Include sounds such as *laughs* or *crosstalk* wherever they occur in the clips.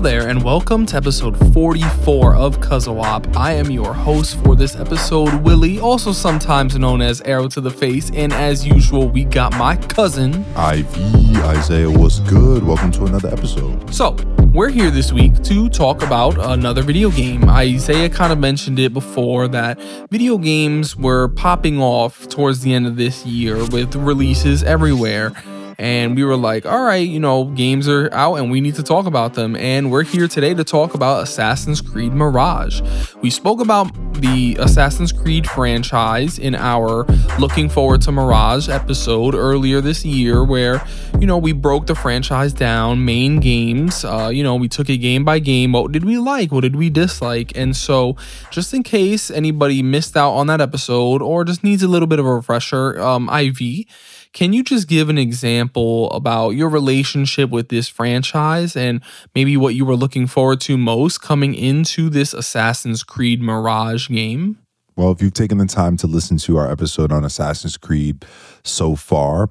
Hello there, and welcome to episode 44 of Cuzzo-op. I am your host for this episode, Willie, also sometimes known as Arrow to the Face. And as usual, we got my cousin, IV Isaiah. What's good? Welcome to another episode. So, we're here this week to talk about another video game. Isaiah kind of mentioned it before that video games were popping off towards the end of this year with releases everywhere and we were like, all right, you know, games are out and we need to talk about them. And we're here today to talk about Assassin's Creed Mirage. We spoke about the Assassin's Creed franchise in our Looking Forward to Mirage episode earlier this year, where, you know, we broke the franchise down, main games. Uh, you know, we took it game by game. What did we like? What did we dislike? And so, just in case anybody missed out on that episode or just needs a little bit of a refresher, um, IV can you just give an example about your relationship with this franchise and maybe what you were looking forward to most coming into this Assassin's Creed Mirage game? Well, if you've taken the time to listen to our episode on Assassin's Creed so far,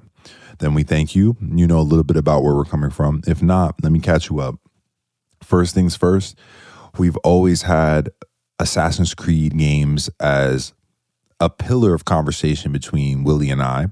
then we thank you. You know a little bit about where we're coming from. If not, let me catch you up. First things first, we've always had Assassin's Creed games as a pillar of conversation between Willie and I.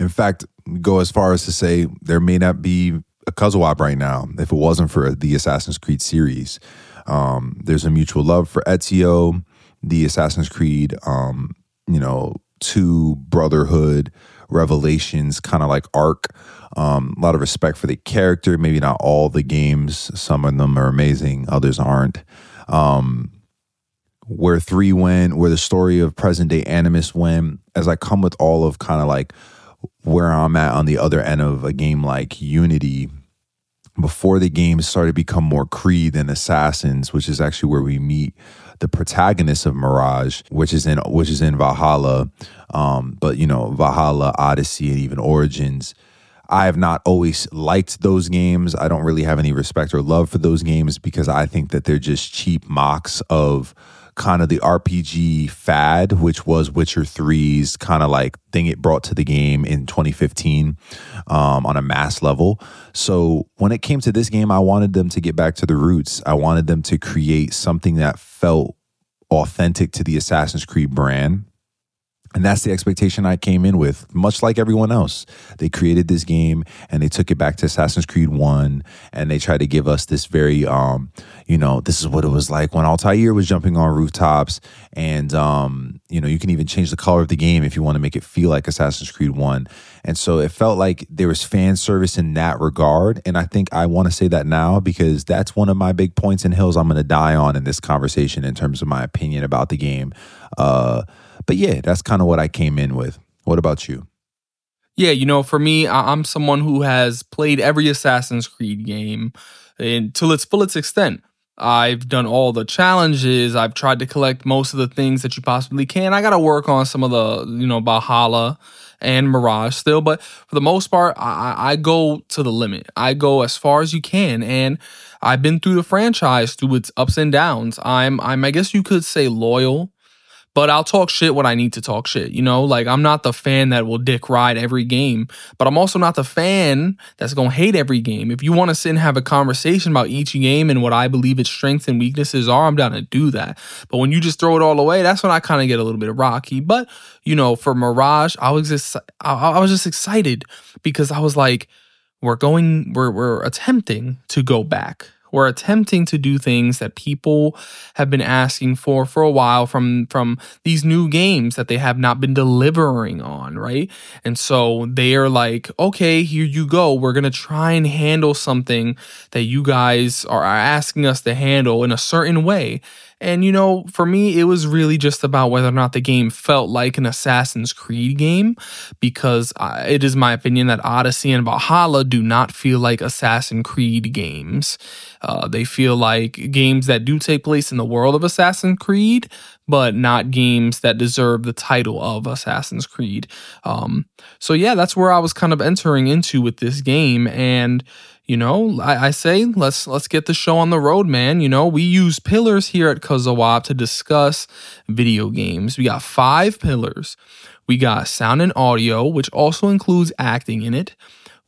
In fact, go as far as to say there may not be a Cuzzo-op right now if it wasn't for the Assassin's Creed series. Um, there's a mutual love for Ezio, the Assassin's Creed, um, you know, two Brotherhood, Revelations, kind of like arc. Um, a lot of respect for the character. Maybe not all the games. Some of them are amazing, others aren't. Um, where three went, where the story of present day Animus went, as I come with all of kind of like where I'm at on the other end of a game like Unity, before the game started to become more Creed than Assassins, which is actually where we meet the protagonist of Mirage, which is in which is in Valhalla. Um, but you know, Valhalla, Odyssey, and even Origins. I have not always liked those games. I don't really have any respect or love for those games because I think that they're just cheap mocks of kind of the RPG fad, which was Witcher 3's kind of like thing it brought to the game in 2015 um, on a mass level. So when it came to this game, I wanted them to get back to the roots. I wanted them to create something that felt authentic to the Assassin's Creed brand. And that's the expectation I came in with, much like everyone else. They created this game and they took it back to Assassin's Creed 1 and they tried to give us this very um, you know, this is what it was like when Altair was jumping on rooftops and um, you know, you can even change the color of the game if you want to make it feel like Assassin's Creed 1. And so it felt like there was fan service in that regard and I think I want to say that now because that's one of my big points and hills I'm going to die on in this conversation in terms of my opinion about the game. Uh but yeah, that's kind of what I came in with. What about you? Yeah, you know, for me, I'm someone who has played every Assassin's Creed game to its fullest extent. I've done all the challenges. I've tried to collect most of the things that you possibly can. I got to work on some of the, you know, Valhalla and Mirage still, but for the most part, I, I go to the limit. I go as far as you can, and I've been through the franchise through its ups and downs. I'm, I'm, I guess you could say loyal but I'll talk shit when I need to talk shit. You know, like I'm not the fan that will dick ride every game, but I'm also not the fan that's gonna hate every game. If you want to sit and have a conversation about each game and what I believe its strengths and weaknesses are, I'm down to do that. But when you just throw it all away, that's when I kind of get a little bit rocky. But you know, for Mirage, I was just I, I was just excited because I was like, we're going, we're we're attempting to go back we're attempting to do things that people have been asking for for a while from from these new games that they have not been delivering on, right? And so they are like, okay, here you go. We're gonna try and handle something that you guys are asking us to handle in a certain way. And you know, for me, it was really just about whether or not the game felt like an Assassin's Creed game, because uh, it is my opinion that Odyssey and Valhalla do not feel like Assassin's Creed games. Uh, they feel like games that do take place in the world of Assassin's Creed, but not games that deserve the title of Assassin's Creed. Um, so yeah, that's where I was kind of entering into with this game, and you know, I, I, say let's let's get the show on the road, man. You know, we use pillars here at Cuzzo-op to discuss video games. We got five pillars. We got sound and audio, which also includes acting in it.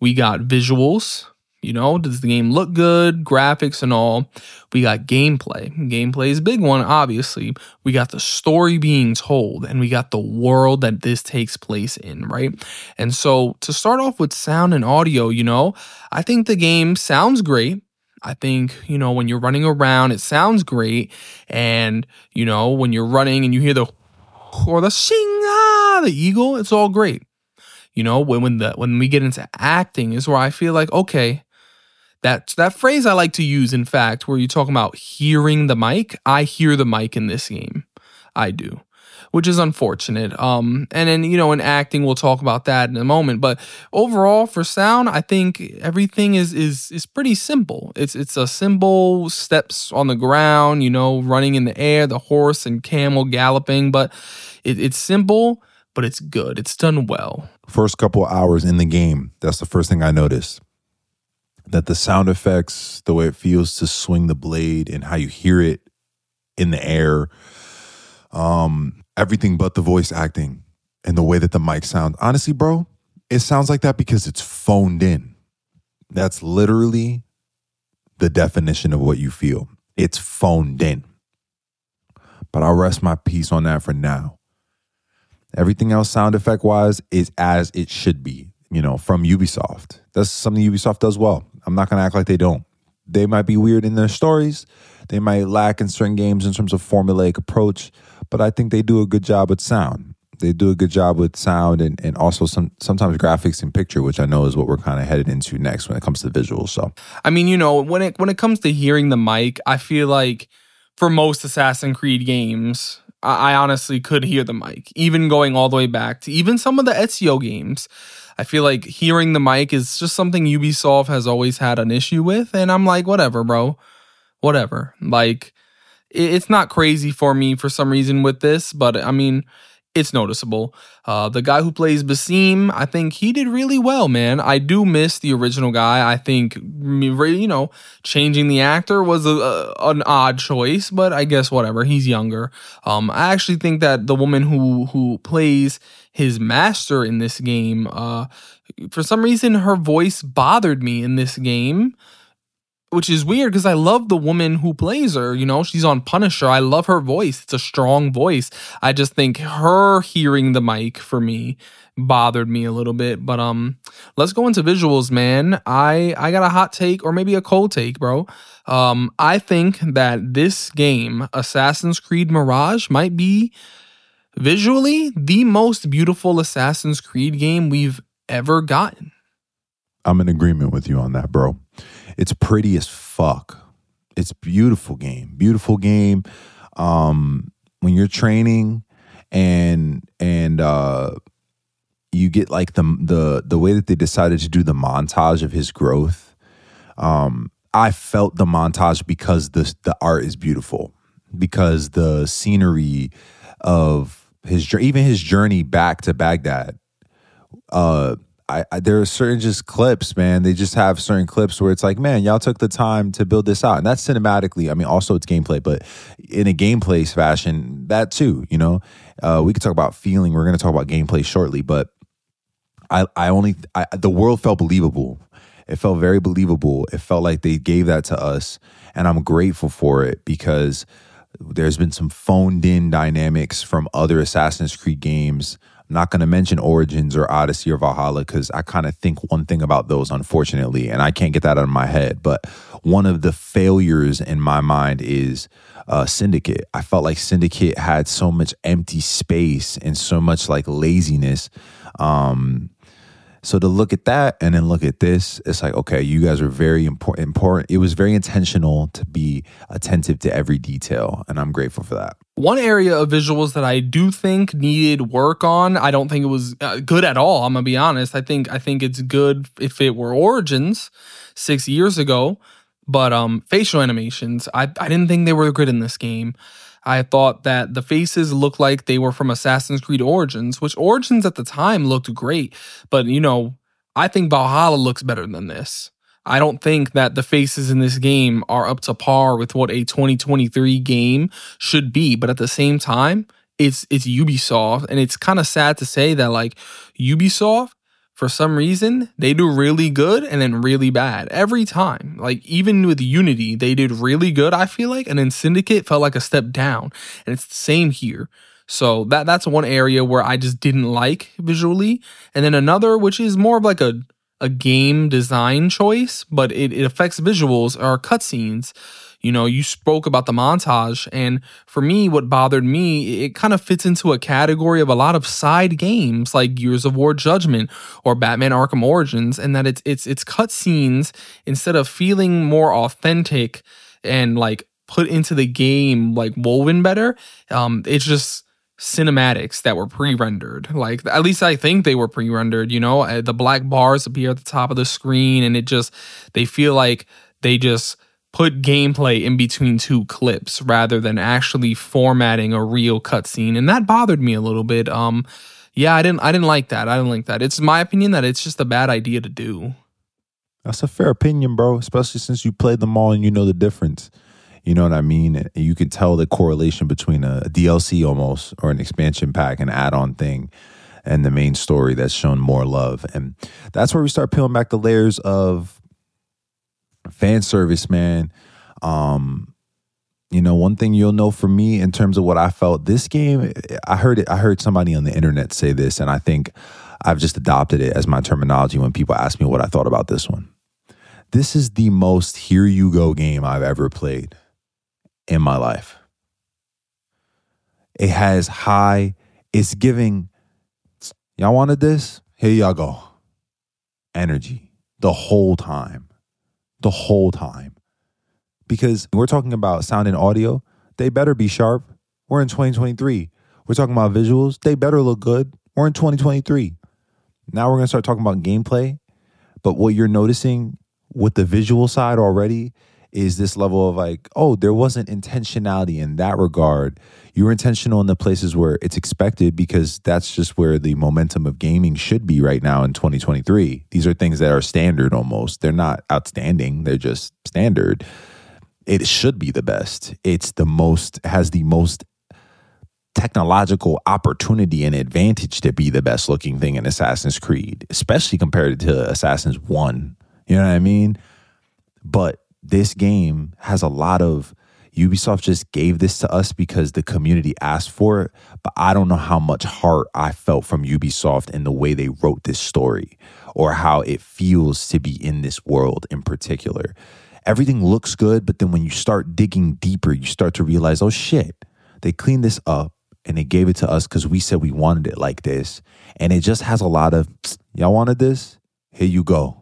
We got visuals, You know, does the game look good, graphics and all? We got gameplay. Gameplay is big one, obviously. We got the story being told, and we got the world that this takes place in, right? And so, to start off with sound and audio, you know, I think the game sounds great. I think, you know, when you're running around, it sounds great. And, you know, when you're running and you hear the or the sing ah, the eagle, it's all great. You know, when when the when we get into acting is where I feel like, okay, that that phrase I like to use, in fact, where you're talking about hearing the mic. I hear the mic in this game. I do, which is unfortunate. Um, and then you know, in acting, we'll talk about that in a moment. But overall, for sound, I think everything is is is pretty simple. It's it's a simple steps on the ground, you know, running in the air, the horse and camel galloping, but it, it's simple. But it's good. It's done well. First couple hours in the game, that's the first thing I noticed that the sound effects, the way it feels to swing the blade and how you hear it in the air, um, everything but the voice acting and the way that the mic sounds. Honestly, bro, it sounds like that because it's phoned in. That's literally the definition of what you feel. It's phoned in. But I'll rest my piece on that for now. Everything else, sound effect wise, is as it should be, you know, from Ubisoft. That's something Ubisoft does well. I'm not going to act like they don't. They might be weird in their stories. They might lack in certain games in terms of formulaic approach, but I think they do a good job with sound. They do a good job with sound and, and also some sometimes graphics and picture, which I know is what we're kind of headed into next when it comes to visuals. So I mean, you know, when it when it comes to hearing the mic, I feel like for most Assassin's Creed games, I, I honestly could hear the mic. Even going all the way back to even some of the Ezio games. I feel like hearing the mic is just something Ubisoft has always had an issue with. And I'm like, whatever, bro. Whatever. Like, it's not crazy for me for some reason with this, but I mean, it's noticeable. Uh, the guy who plays Basim, I think he did really well, man. I do miss the original guy. I think, you know, changing the actor was a, a, an odd choice, but I guess whatever. He's younger. Um, I actually think that the woman who who plays his master in this game. Uh, for some reason, her voice bothered me in this game, which is weird because I love the woman who plays her. You know, she's on Punisher. I love her voice. It's a strong voice. I just think her hearing the mic for me bothered me a little bit. But um, let's go into visuals, man. I I got a hot take or maybe a cold take, bro. Um, I think that this game, Assassin's Creed Mirage, might be visually the most beautiful Assassin's Creed game we've ever gotten. I'm in agreement with you on that, bro. It's pretty as fuck. It's beautiful game. Beautiful game. Um when you're training and and uh you get like the the the way that they decided to do the montage of his growth. Um I felt the montage because the the art is beautiful because the scenery of his even his journey back to Baghdad. Uh, I, I, there are certain just clips, man. They just have certain clips where it's like, man, y'all took the time to build this out, and that's cinematically. I mean, also it's gameplay, but in a gameplay fashion, that too. You know, uh, we could talk about feeling. We're going to talk about gameplay shortly, but I, I only, I, the world felt believable. It felt very believable. It felt like they gave that to us, and I'm grateful for it because there's been some phoned in dynamics from other Assassin's Creed games. Not going to mention Origins or Odyssey or Valhalla because I kind of think one thing about those, unfortunately, and I can't get that out of my head. But one of the failures in my mind is uh, Syndicate. I felt like Syndicate had so much empty space and so much like laziness. Um, so to look at that and then look at this, it's like, okay, you guys are very important. Important. It was very intentional to be attentive to every detail, and I'm grateful for that. One area of visuals that I do think needed work on, I don't think it was uh, good at all. I'm gonna be honest. I think I think it's good if it were Origins six years ago, but um, facial animations, I I didn't think they were good in this game. I thought that the faces looked like they were from Assassin's Creed Origins, which Origins at the time looked great. But, you know, I think Valhalla looks better than this. I don't think that the faces in this game are up to par with what a 2023 game should be. But at the same time, it's it's Ubisoft, and it's kind of sad to say that like Ubisoft for some reason, they do really good and then really bad every time. Like even with Unity, they did really good, I feel like, and then Syndicate felt like a step down. And it's the same here. So that that's one area where I just didn't like visually. And then another, which is more of like a a game design choice, but it, it affects visuals, are cutscenes. You know, you spoke about the montage, and for me, what bothered me, it kind of fits into a category of a lot of side games like Gears of War Judgment or Batman Arkham Origins, and that it's it's it's cutscenes instead of feeling more authentic and like put into the game like woven better. Um, it's just cinematics that were pre-rendered like at least i think they were pre-rendered you know uh, the black bars appear at the top of the screen and it just they feel like they just put gameplay in between two clips rather than actually formatting a real cutscene, and that bothered me a little bit. Um, yeah, I didn't, I didn't like that. I didn't like that. It's my opinion that it's just a bad idea to do. That's a fair opinion, bro. Especially since you played them all and you know the difference. You know what I mean? You can tell the correlation between a, a DLC almost or an expansion pack, an add-on thing, and the main story that's shown more love. And that's where we start peeling back the layers of fan service, man. Um, you know, one thing you'll know from me in terms of what I felt this game, I heard it, I heard somebody on the internet say this, and I think I've just adopted it as my terminology when people ask me what I thought about this one. This is the most here you go game I've ever played in my life. It has high, it's giving, y'all wanted this? Here y'all go. Energy the whole time the whole time. Because we're talking about sound and audio, they better be sharp. We're in 2023. We're talking about visuals, they better look good. We're in 2023. Now we're going to start talking about gameplay. But what you're noticing with the visual side already is this level of like, oh, there wasn't intentionality in that regard. You were intentional in the places where it's expected because that's just where the momentum of gaming should be right now in 2023. These are things that are standard almost. They're not outstanding, they're just standard. It should be the best. It's the most, has the most technological opportunity and advantage to be the best looking thing in Assassin's Creed, especially compared to Assassin's 1. You know what I mean? But this game has a lot of Ubisoft just gave this to us because the community asked for it, but I don't know how much heart I felt from Ubisoft in the way they wrote this story or how it feels to be in this world in particular. Everything looks good, but then when you start digging deeper, you start to realize, oh shit, they cleaned this up and they gave it to us because we said we wanted it like this. And it just has a lot of, y'all wanted this? Here you go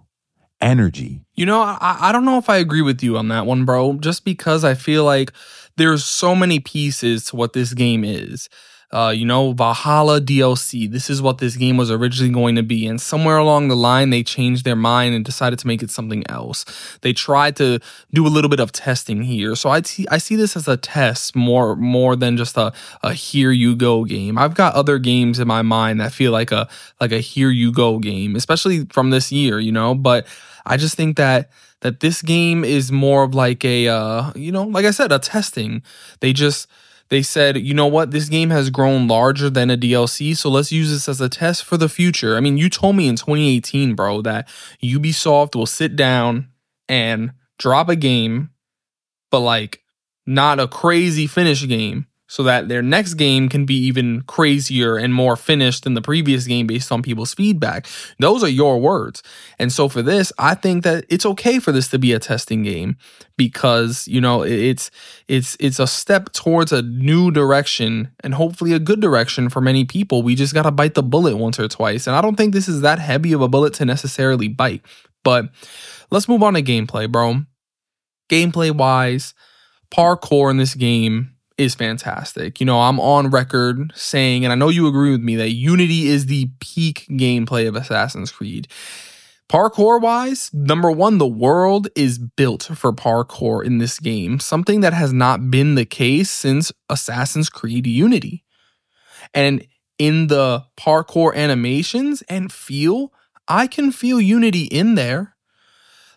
energy. You know, I, I don't know if I agree with you on that one, bro, just because I feel like there's so many pieces to what this game is. Uh, you know, Valhalla DLC. This is what this game was originally going to be. And somewhere along the line, they changed their mind and decided to make it something else. They tried to do a little bit of testing here. So I, see this as a test more more than just a, a here you go game. I've got other games in my mind that feel like a like a here you go game, especially from this year, you know, but I just think that that this game is more of like a uh, you know, like I said, a testing. They just they said, you know what, this game has grown larger than a DLC, so let's use this as a test for the future. I mean, you told me in 2018, bro, that Ubisoft will sit down and drop a game, but like not a crazy finish game so that their next game can be even crazier and more finished than the previous game based on people's feedback. Those are your words. And so for this, I think that it's okay for this to be a testing game because, you know, it's it's it's a step towards a new direction and hopefully a good direction for many people. We just got to bite the bullet once or twice. And I don't think this is that heavy of a bullet to necessarily bite. But let's move on to gameplay, bro. Gameplay wise, parkour in this game is fantastic. You know, I'm on record saying, and I know you agree with me, that Unity is the peak gameplay of Assassin's Creed. Parkour wise, number one, the world is built for parkour in this game, something that has not been the case since Assassin's Creed Unity. And in the parkour animations and feel, I can feel Unity in there.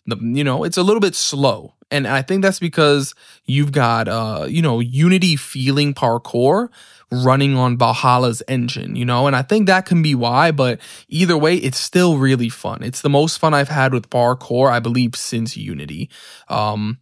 The, you know, it's a little bit slow And I think that's because you've got uh, you know, Unity feeling parkour running on Valhalla's engine, you know? And I think that can be why, but either way, it's still really fun. It's the most fun I've had with parkour, I believe, since Unity. Um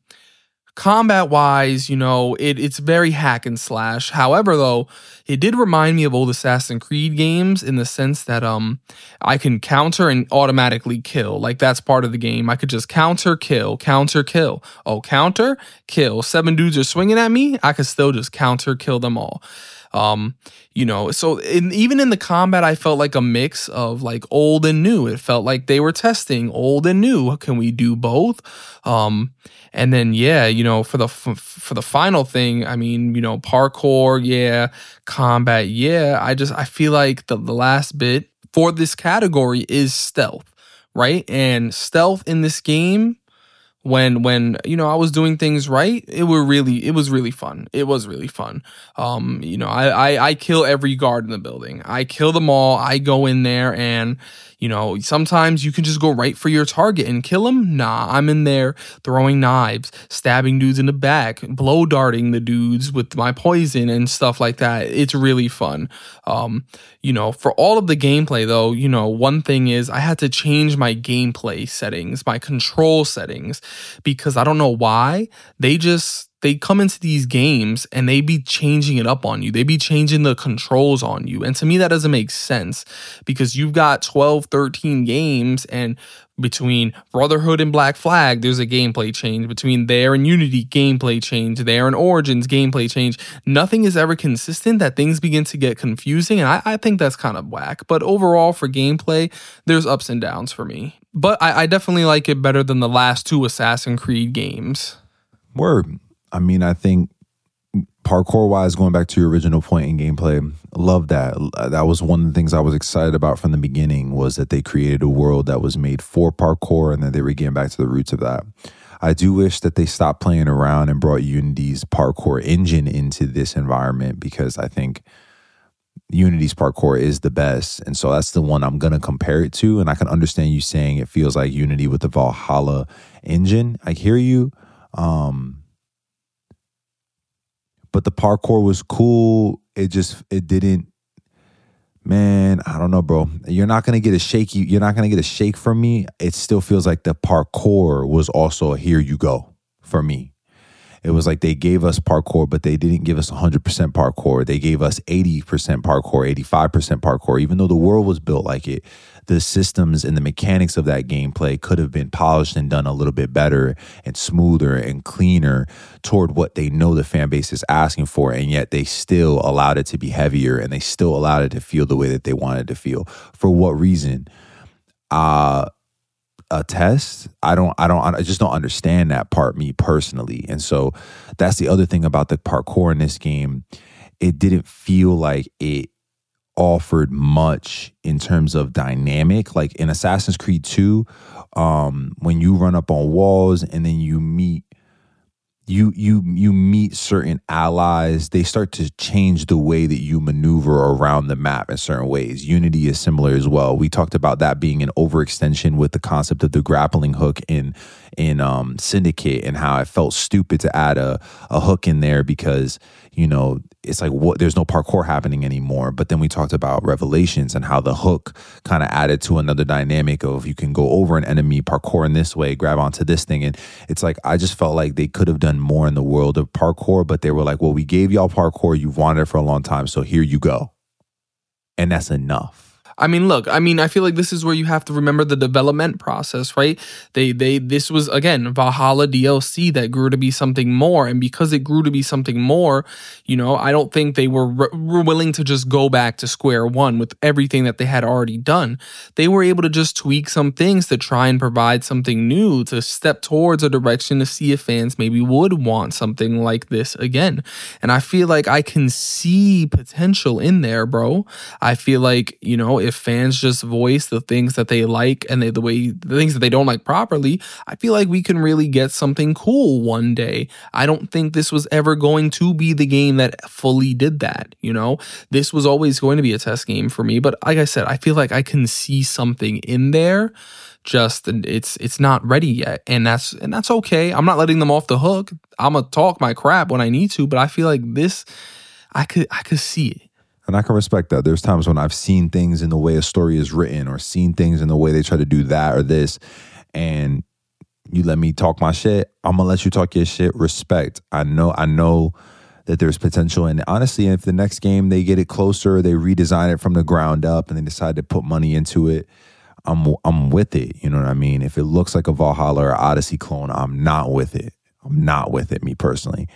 combat wise, you know, it, it's very hack and slash. However, though, it did remind me of old Assassin's Creed games in the sense that um I can counter and automatically kill. Like that's part of the game. I could just counter, kill, counter, kill. Oh, counter, kill. Seven dudes are swinging at me. I could still just counter, kill them all. Um, you know, so in, even in the combat, I felt like a mix of like old and new. It felt like they were testing old and new. Can we do both? Um, and then yeah, you know, for the for the final thing, I mean, you know, parkour, yeah, combat, yeah. I just I feel like the the last bit for this category is stealth, right? And stealth in this game when when you know I was doing things right, it were really it was really fun. It was really fun. Um, you know, I, I I kill every guard in the building. I kill them all. I go in there and you know, sometimes you can just go right for your target and kill them. Nah, I'm in there throwing knives, stabbing dudes in the back, blow darting the dudes with my poison and stuff like that. It's really fun. Um, you know, for all of the gameplay though, you know, one thing is I had to change my gameplay settings, my control settings, because I don't know why they just they come into these games and they be changing it up on you. They be changing the controls on you. And to me, that doesn't make sense because you've got 12, 13 games and between Brotherhood and Black Flag, there's a gameplay change. Between there and Unity, gameplay change. There and Origins, gameplay change. Nothing is ever consistent that things begin to get confusing. And I, I think that's kind of whack. But overall, for gameplay, there's ups and downs for me. But I, I definitely like it better than the last two Assassin's Creed games. Word. I mean, I think parkour wise, going back to your original point in gameplay, love that. That was one of the things I was excited about from the beginning was that they created a world that was made for parkour and that they were getting back to the roots of that. I do wish that they stopped playing around and brought Unity's parkour engine into this environment because I think Unity's parkour is the best. And so that's the one I'm going to compare it to. And I can understand you saying it feels like Unity with the Valhalla engine. I hear you. Um, but the parkour was cool. It just it didn't man, I don't know, bro. You're not gonna get a shake. You're not gonna get a shake from me. It still feels like the parkour was also a here you go for me. It was like they gave us parkour, but they didn't give us 100% parkour. They gave us 80% parkour, 85% parkour, even though the world was built like it. The systems and the mechanics of that gameplay could have been polished and done a little bit better and smoother and cleaner toward what they know the fan base is asking for. And yet they still allowed it to be heavier and they still allowed it to feel the way that they wanted to feel. For what reason? Uh, a test i don't i don't i just don't understand that part me personally. And so that's the other thing about the parkour in this game. It didn't feel like it offered much in terms of dynamic. Like in assassin's creed 2 um when you run up on walls and then you meet you you you meet certain allies they start to change the way that you maneuver around the map in certain ways. Unity is similar as well. We talked about that being an overextension with the concept of the grappling hook in in um, syndicate and how i felt stupid to add a, a hook in there because you know it's like what there's no parkour happening anymore. But then we talked about revelations and how the hook kind of added to another dynamic of you can go over an enemy parkour in this way grab onto this thing. And it's like i just felt like they could have done more in the world of parkour but they were like well we gave y'all parkour. You've wanted it for a long time so here you go. And that's enough I mean, look, I mean, I feel like this is where you have to remember the development process, right? They they this was again Valhalla DLC that grew to be something more, and because it grew to be something more, you know, I don't think they were, were willing to just go back to square one with everything that they had already done. They were able to just tweak some things to try and provide something new to step towards a direction to see if fans maybe would want something like this again. And I feel like I can see potential in there, bro. I feel like, you know, if fans just voice the things that they like and they, the way the things that they don't like properly, I feel like we can really get something cool one day. I don't think this was ever going to be the game that fully did that, you know? This was always going to be a test game for me, but like I said, I feel like I can see something in there just it's it's not ready yet and that's and that's okay i'm not letting them off the hook i'm gonna talk my crap when i need to but i feel like this i could i could see it and I can respect that. There's times when I've seen things in the way a story is written or seen things in the way they try to do that or this. And you let me talk my shit, I'm gonna let you talk your shit. Respect. I know, I know that there's potential. And honestly, if the next game they get it closer, they redesign it from the ground up and they decide to put money into it, I'm I'm with it. You know what I mean? If it looks like a Valhalla or Odyssey clone, I'm not with it. I'm not with it, me personally.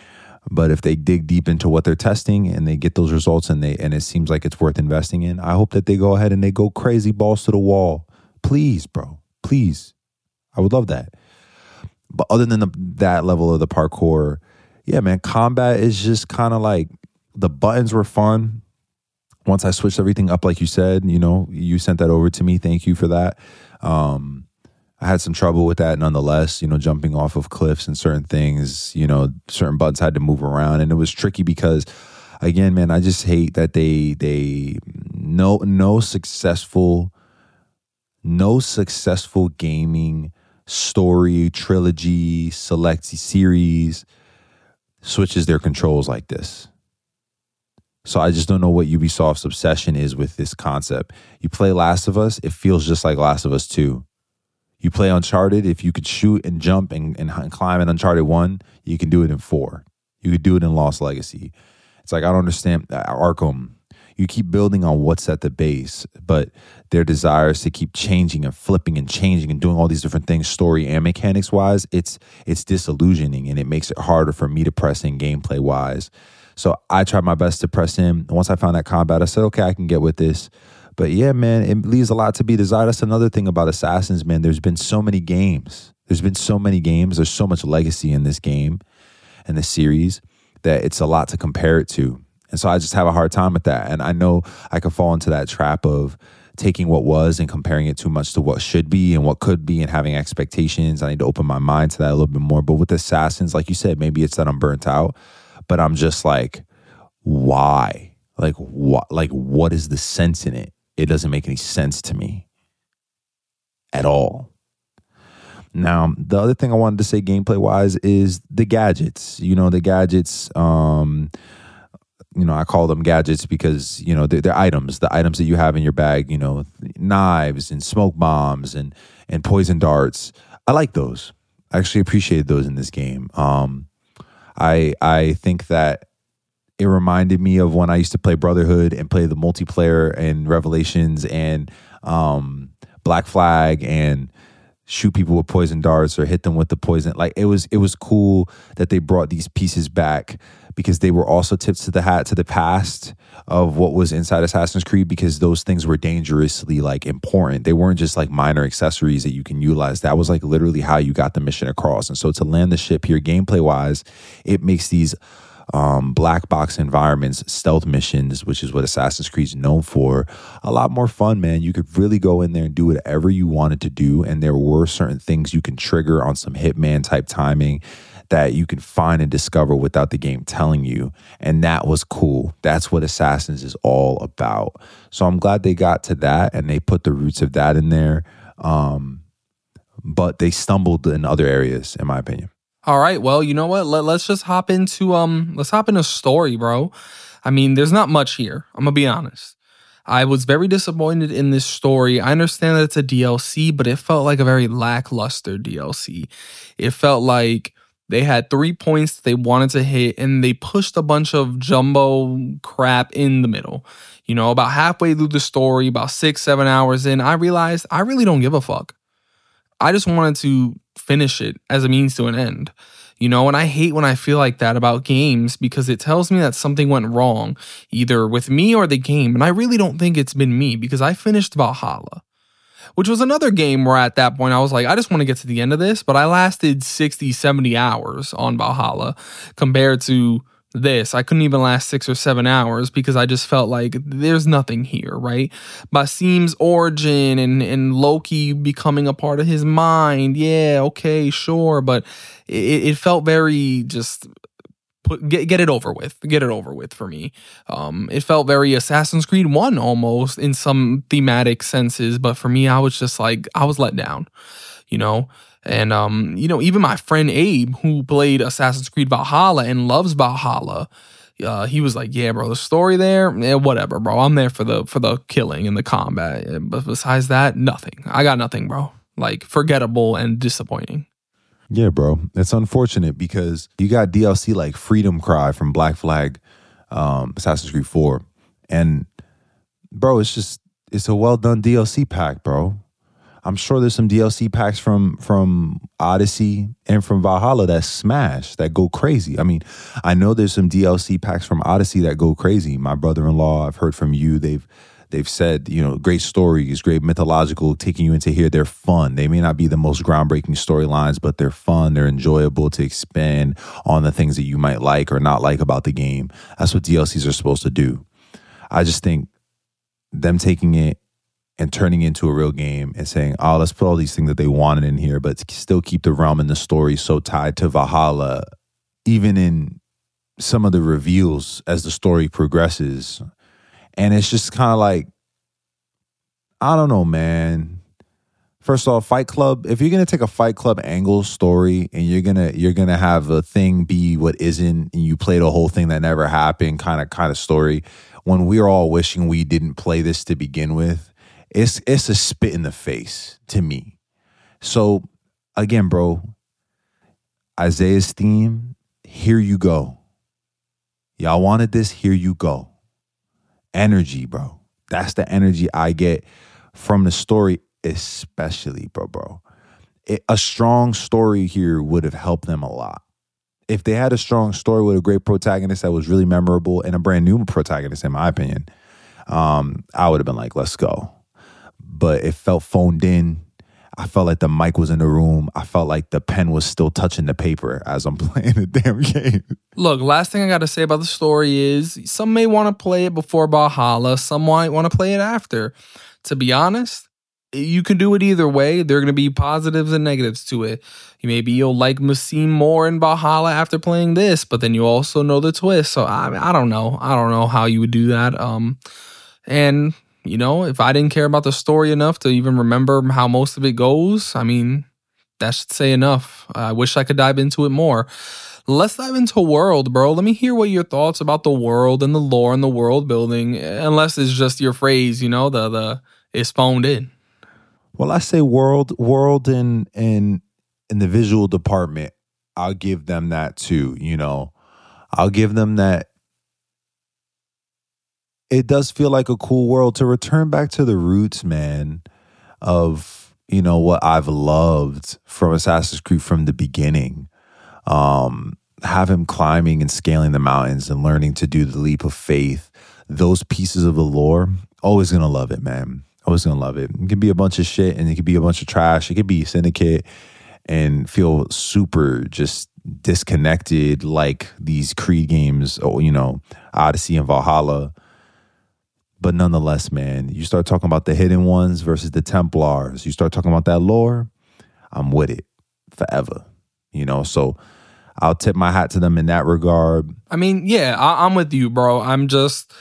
But if they dig deep into what they're testing and they get those results and they and it seems like it's worth investing in, I hope that they go ahead and they go crazy balls to the wall. Please, bro. Please. I would love that. But other than the, that level of the parkour, yeah, man, combat is just kind of like the buttons were fun. Once I switched everything up, like you said, you know, you sent that over to me. Thank you for that. Um, I had some trouble with that nonetheless, you know, jumping off of cliffs and certain things, you know, certain buttons had to move around and it was tricky because again, man, I just hate that they they no no successful no successful gaming story trilogy select series switches their controls like this. So I just don't know what Ubisoft's obsession is with this concept. You play Last of Us, it feels just like Last of Us 2 you play Uncharted, if you could shoot and jump and, and, and climb in Uncharted 1, you can do it in 4. You could do it in Lost Legacy. It's like, I don't understand. Uh, Arkham, you keep building on what's at the base, but their desires to keep changing and flipping and changing and doing all these different things, story and mechanics wise, it's it's disillusioning and it makes it harder for me to press in gameplay wise. So I tried my best to press in. Once I found that combat, I said, okay, I can get with this. But yeah, man, it leaves a lot to be desired. That's another thing about Assassins, man. There's been so many games. There's been so many games. There's so much legacy in this game and this series that it's a lot to compare it to. And so I just have a hard time with that. And I know I could fall into that trap of taking what was and comparing it too much to what should be and what could be and having expectations. I need to open my mind to that a little bit more. But with Assassins, like you said, maybe it's that I'm burnt out, but I'm just like, why? Like what like what is the sense in it? It doesn't make any sense to me at all. Now, the other thing I wanted to say gameplay wise is the gadgets. You know, the gadgets, um, you know, I call them gadgets because, you know, they're, they're, items, the items that you have in your bag, you know, knives and smoke bombs and, and poison darts. I like those. I actually appreciated those in this game. Um, I, I think that it reminded me of when I used to play Brotherhood and play the multiplayer and Revelations and um, Black Flag and shoot people with poison darts or hit them with the poison. Like it was it was cool that they brought these pieces back because they were also tips to the hat to the past of what was inside Assassin's Creed because those things were dangerously like important. They weren't just like minor accessories that you can utilize. That was like literally how you got the mission across. And so to land the ship here gameplay wise, it makes these um, black box environments, stealth missions, which is what Assassin's Creed is known for, a lot more fun, man. You could really go in there and do whatever you wanted to do. And there were certain things you can trigger on some Hitman type timing that you can find and discover without the game telling you. And that was cool. That's what Assassins is all about. So I'm glad they got to that and they put the roots of that in there. Um, but they stumbled in other areas, in my opinion. All right. Well, you know what? Let, let's just hop into um let's hop into story, bro. I mean, there's not much here. I'm gonna be honest. I was very disappointed in this story. I understand that it's a DLC, but it felt like a very lackluster DLC. It felt like they had three points they wanted to hit and they pushed a bunch of jumbo crap in the middle. You know, about halfway through the story, about six, seven hours in, I realized I really don't give a fuck. I just wanted to finish it as a means to an end. You know, and I hate when I feel like that about games because it tells me that something went wrong, either with me or the game. And I really don't think it's been me because I finished Valhalla, which was another game where at that point I was like, I just want to get to the end of this. But I lasted 60, 70 hours on Valhalla compared to this. I couldn't even last six or seven hours because I just felt like there's nothing here, right? Basim's origin and, and Loki becoming a part of his mind. Yeah, okay, sure. But it, it felt very just put get get it over with. Get it over with for me. Um, it felt very Assassin's Creed One almost in some thematic senses, but for me, I was just like I was let down, you know. And um, you know, even my friend Abe, who played Assassin's Creed Valhalla and loves Valhalla, uh, he was like, "Yeah, bro, the story there, yeah, whatever, bro. I'm there for the for the killing and the combat, but besides that, nothing. I got nothing, bro. Like forgettable and disappointing." Yeah, bro. It's unfortunate because you got DLC like Freedom Cry from Black Flag, um, Assassin's Creed 4. And bro, it's just it's a well done DLC pack, bro. I'm sure there's some DLC packs from from Odyssey and from Valhalla that smash, that go crazy. I mean, I know there's some DLC packs from Odyssey that go crazy. My brother-in-law, I've heard from you, they've they've said, you know, great stories, great mythological, taking you into here. They're fun. They may not be the most groundbreaking storylines, but they're fun. They're enjoyable to expand on the things that you might like or not like about the game. That's what DLCs are supposed to do. I just think them taking it and turning into a real game and saying, oh, let's put all these things that they wanted in here, but still keep the realm and the story so tied to Valhalla, even in some of the reveals as the story progresses. And it's just kind of like, I don't know, man. First off, Fight Club, if you're gonna take a Fight Club angle story and you're gonna you're gonna have a thing be what isn't, and you play the whole thing that never happened kind of kind of story, when we're all wishing we didn't play this to begin with, it's it's a spit in the face to me. So again, bro, Isaiah's theme, here you go. Y'all wanted this, here you go. Energy, bro. That's the energy I get from the story, especially, bro, bro. It, a strong story here would have helped them a lot. If they had a strong story with a great protagonist that was really memorable and a brand new protagonist, in my opinion, um, I would have been like, let's go but it felt phoned in. I felt like the mic was in the room. I felt like the pen was still touching the paper as I'm *laughs* playing the damn game. Look, last thing I got to say about the story is some may want to play it before Valhalla, some might want to play it after. To be honest, you can do it either way. There are going to be positives and negatives to it. Maybe you'll like Basim more in Valhalla after playing this, but then you also know the twist. So I, I don't know. I don't know how you would do that. Um, and you know, if I didn't care about the story enough to even remember how most of it goes, I mean, that should say enough. I wish I could dive into it more. Let's dive into world, bro. Let me hear what your thoughts about the world and the lore and the world building, unless it's just your phrase, you know, the the is phoned in. Well, I say world, world in in in the visual department, I'll give them that too. You know, I'll give them that it does feel like a cool world to return back to the roots, man, of you know what I've loved from Assassin's Creed from the beginning. Um, have him climbing and scaling the mountains and learning to do the leap of faith. Those pieces of the lore, always gonna love it, man. Always gonna love it. It could be a bunch of shit and it could be a bunch of trash. It could be syndicate and feel super just disconnected like these Creed games, or oh, you know, Odyssey and Valhalla but nonetheless, man, you start talking about the hidden ones versus the Templars. You start talking about that lore, I'm with it forever. You know, so I'll tip my hat to them in that regard. I mean, yeah, I, am with you, bro. I'm just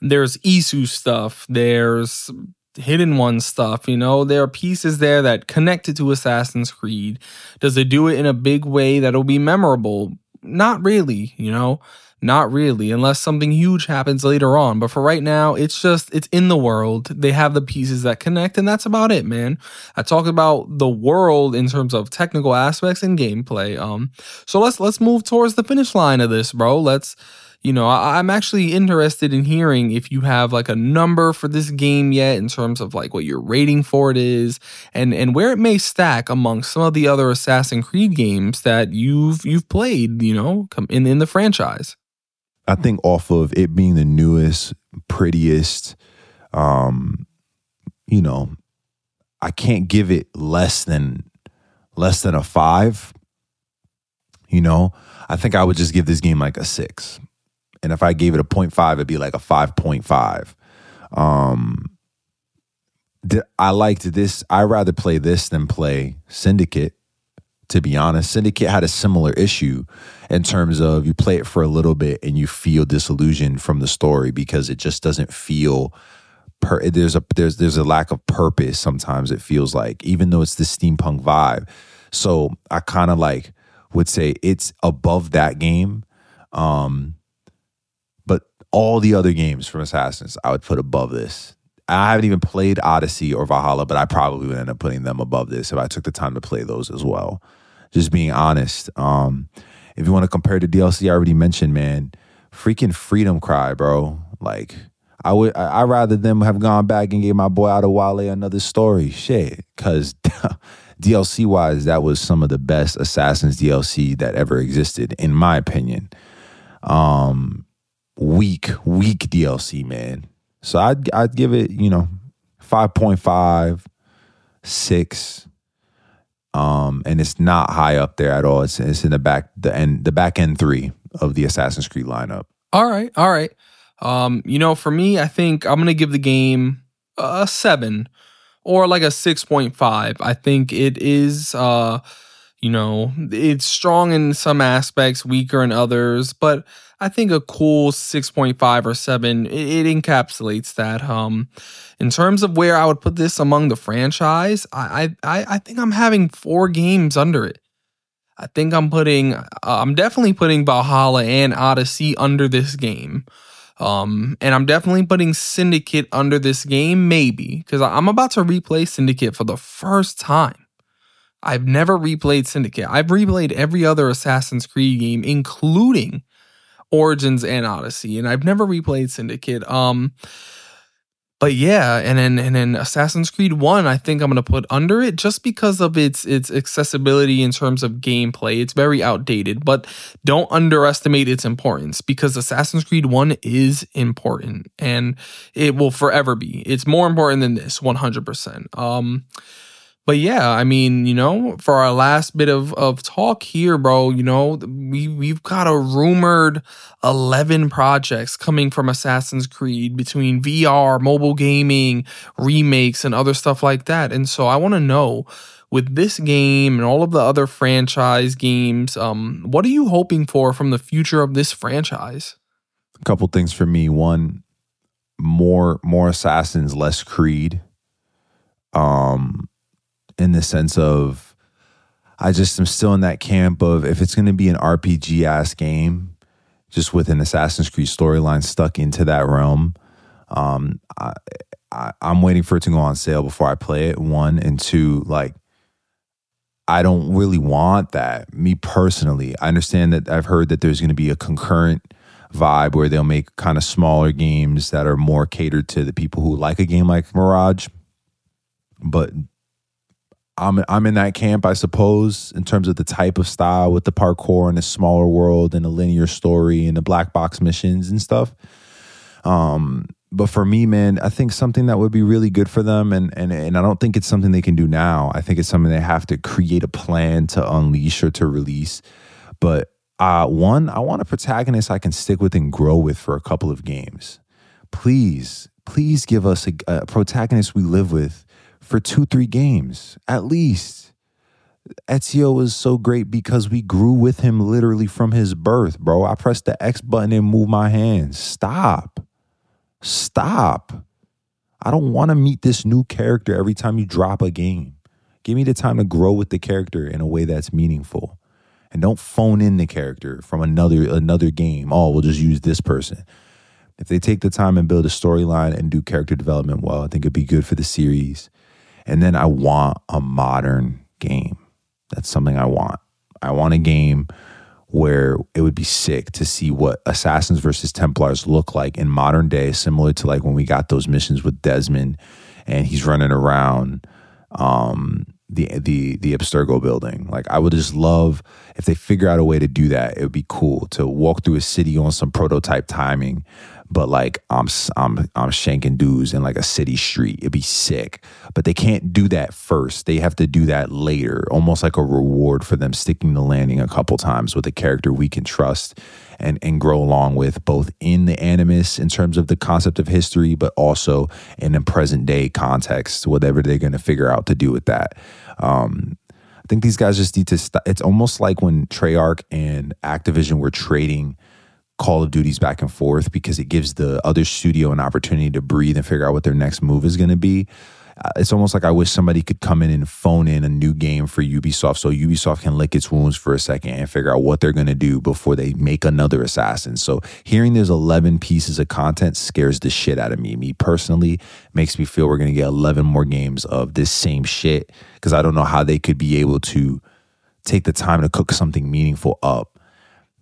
there's Isu stuff, there's hidden one stuff. You know, there are pieces there that connected to Assassin's Creed. Does it do it in a big way that'll be memorable? Not really. You know, not really, unless something huge happens later on. But for right now, it's just, it's in the world. They have the pieces that connect, and that's about it, man. I talked about the world in terms of technical aspects and gameplay. Um, so let's let's move towards the finish line of this, bro. Let's you know, I, am actually interested in hearing if you have like a number for this game yet in terms of like what your rating for it is and and where it may stack among some of the other Assassin's Creed games that you've you've played, you know, in in the franchise. I think off of it being the newest, prettiest, um, you know, I can't give it less than less than a five. You know, I think I would just give this game like a six. And if I gave it a 0.5, it'd be like a 5.5. Um, I liked this. I'd rather play this than play Syndicate, to be honest. Syndicate had a similar issue in terms of you play it for a little bit and you feel disillusioned from the story because it just doesn't feel per there's a there's there's a lack of purpose sometimes it feels like even though it's the steampunk vibe. So I kind of like would say it's above that game. Um but all the other games from Assassins I would put above this. I haven't even played Odyssey or Valhalla, but I probably would end up putting them above this if I took the time to play those as well. Just being honest. Um, if you want to compare the DLC, I already mentioned, man, freaking Freedom Cry, bro. Like, I would, I rather them have gone back and gave my boy Adewale another story, shit. Cause *laughs* DLC wise, that was some of the best Assassins DLC that ever existed, in my opinion. Um, weak, weak DLC, man. So I'd I'd give it, you know, 5.5, 6. Um, and it's not high up there at all. It's it's in the back the end the back end three of the Assassin's Creed lineup. All right, all right. Um, you know, for me, I think I'm gonna give the game a seven or like a six point five. I think it is uh you know, it's strong in some aspects, weaker in others, but I think a cool 6.5 or 7 it, it, encapsulates that. Um in terms of where I would put this among the franchise, I I I think I'm having four games under it. I think I'm putting uh, I'm definitely putting Valhalla and Odyssey under this game. Um, and I'm definitely putting Syndicate under this game, maybe, because I'm about to replay Syndicate for the first time. I've never replayed Syndicate. I've replayed every other Assassin's Creed game, including Origins and Odyssey, and I've never replayed Syndicate. Um, but yeah, and then and then Assassin's Creed One, I think I'm gonna put under it just because of its its accessibility in terms of gameplay. It's very outdated, but don't underestimate its importance because Assassin's Creed One is important and it will forever be. It's more important than this, 100. percent Um, but yeah, I mean, you know, for our last bit of, of talk here, bro, you know, we we've got a rumored 11 projects coming from Assassin's Creed between VR, mobile gaming, remakes and other stuff like that. And so I want to know with this game and all of the other franchise games, um what are you hoping for from the future of this franchise? A couple things for me. One, more more assassins, less creed. Um in the sense of I just am still in that camp of if it's going to be an RPG ass game, just with an Assassin's Creed storyline stuck into that realm. Um, I, I, I'm waiting for it to go on sale before I play it. One and two, like I don't really want that. Me personally, I understand that I've heard that there's going to be a concurrent vibe where they'll make kind of smaller games that are more catered to the people who like a game like Mirage. But I'm I'm in that camp, I suppose, in terms of the type of style with the parkour and the smaller world and the linear story and the black box missions and stuff. Um, but for me, man, I think something that would be really good for them, and and and I don't think it's something they can do now. I think it's something they have to create a plan to unleash or to release. But uh, one, I want a protagonist I can stick with and grow with for a couple of games. Please, please give us a, a protagonist we live with for two, three games at least. Ezio was so great because we grew with him literally from his birth, bro. I pressed the X button and moved my hands. Stop. Stop. I don't want to meet this new character every time you drop a game. Give me the time to grow with the character in a way that's meaningful. And don't phone in the character from another another game. Oh, we'll just use this person. If they take the time and build a storyline and do character development well, I think it'd be good for the series. And then I want a modern game. That's something I want. I want a game where it would be sick to see what Assassins versus Templars look like in modern day, similar to like when we got those missions with Desmond and he's running around um, the the the Abstergo building. Like I would just love if they figure out a way to do that. It would be cool to walk through a city on some prototype timing but like I'm I'm I'm shanking dudes in like a city street. It'd be sick. But they can't do that first. They have to do that later, almost like a reward for them sticking the landing a couple times with a character we can trust and and grow along with both in the animus in terms of the concept of history, but also in the present day context, whatever they're gonna figure out to do with that. Um, I think these guys just need to. St- it's almost like when Treyarch and Activision were trading Call of Duties back and forth because it gives the other studio an opportunity to breathe and figure out what their next move is going to be. Uh, it's almost like I wish somebody could come in and phone in a new game for Ubisoft so Ubisoft can lick its wounds for a second and figure out what they're going to do before they make another Assassin. So hearing there's 11 pieces of content scares the shit out of me. Me personally makes me feel we're going to get 11 more games of this same shit because I don't know how they could be able to take the time to cook something meaningful up.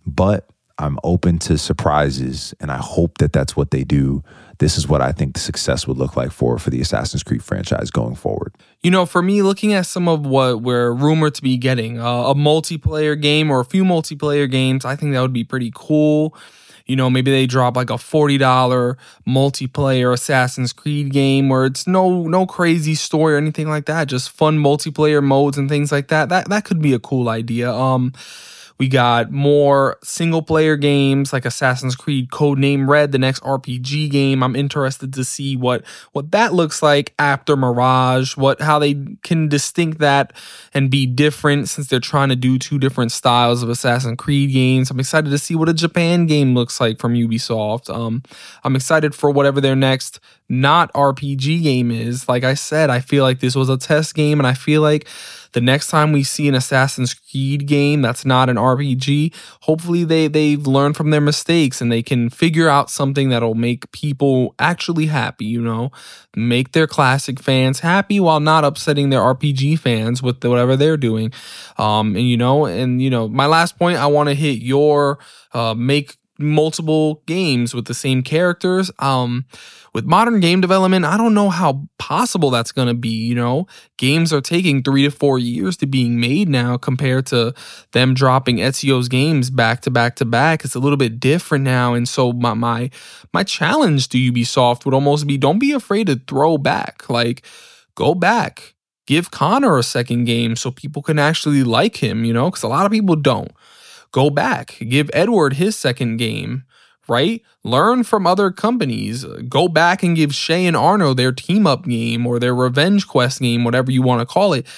But I'm open to surprises and I hope that that's what they do this is what I think the success would look like for for the Assassin's Creed franchise going forward. You know, for me, looking at some of what we're rumored to be getting, uh, a multiplayer game or a few multiplayer games, I think that would be pretty cool. You know, maybe they drop like a $40 multiplayer Assassin's Creed game where it's no no crazy story or anything like that, just fun multiplayer modes and things like that. That that could be a cool idea. Um we got more single player games like Assassin's Creed Codename Red, the next RPG game. I'm interested to see what what that looks like after Mirage, what how they can distinct that and be different since they're trying to do two different styles of Assassin's Creed games. I'm excited to see what a Japan game looks like from Ubisoft. Um, I'm excited for whatever their next not RPG game is. Like I said, I feel like this was a test game, and I feel like the next time we see an Assassin's Creed game that's not an RPG, hopefully they they've learned from their mistakes and they can figure out something that'll make people actually happy, you know, make their classic fans happy while not upsetting their RPG fans with whatever they're doing. Um and you know, and you know, my last point I want to hit your uh make multiple games with the same characters. Um, with modern game development, I don't know how possible that's going to be. You know, games are taking three to four years to being made now compared to them dropping Ezio's games back to back to back. It's a little bit different now, and so my my my challenge to Ubisoft would almost be: don't be afraid to throw back. Like, go back. Give Connor a second game so people can actually like him, you know, because a lot of people don't go back, give Edward his second game, right? Learn from other companies. Go back and give Shay and Arno their team up game or their revenge quest game, whatever you want to call it.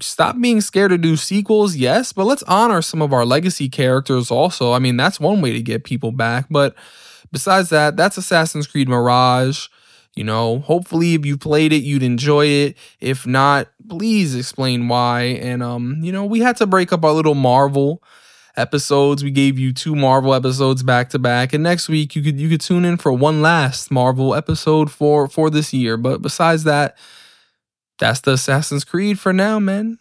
Stop being scared to do sequels, yes, but let's honor some of our legacy characters also. I mean, that's one way to get people back. But besides that, that's Assassin's Creed Mirage. You know, hopefully if you played it, you'd enjoy it. If not, please explain why. And um, you know, we had to break up our little Marvel episodes. We gave you two Marvel episodes back to back, and next week you could you could tune in for one last Marvel episode for for this year. But besides that, that's the Assassin's Creed for now, man.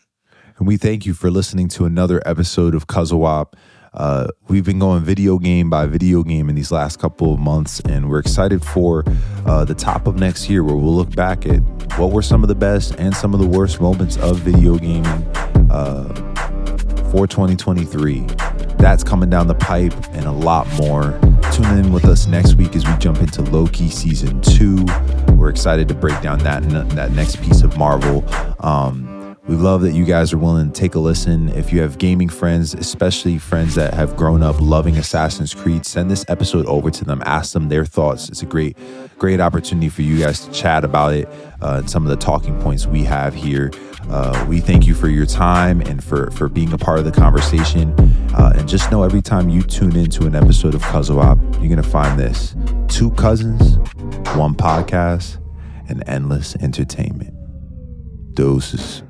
And we thank you for listening to another episode of Cuzzo-op. Uh, we've been going video game by video game in these last couple of months, and we're excited for uh, the top of next year where we'll look back at what were some of the best and some of the worst moments of video gaming. Uh, for 2023. That's coming down the pipe and a lot more. Tune in with us next week as we jump into Loki season two. We're excited to break down that that next piece of Marvel. Um, we love that you guys are willing to take a listen. If you have gaming friends, especially friends that have grown up loving Assassin's Creed, send this episode over to them. Ask them their thoughts. It's a great, great opportunity for you guys to chat about it uh, and some of the talking points we have here. Uh, we thank you for your time and for for being a part of the conversation. Uh, and just know every time you tune into an episode of Cuzzo-op, you're gonna find this: two cousins, one podcast, and endless entertainment. Doses.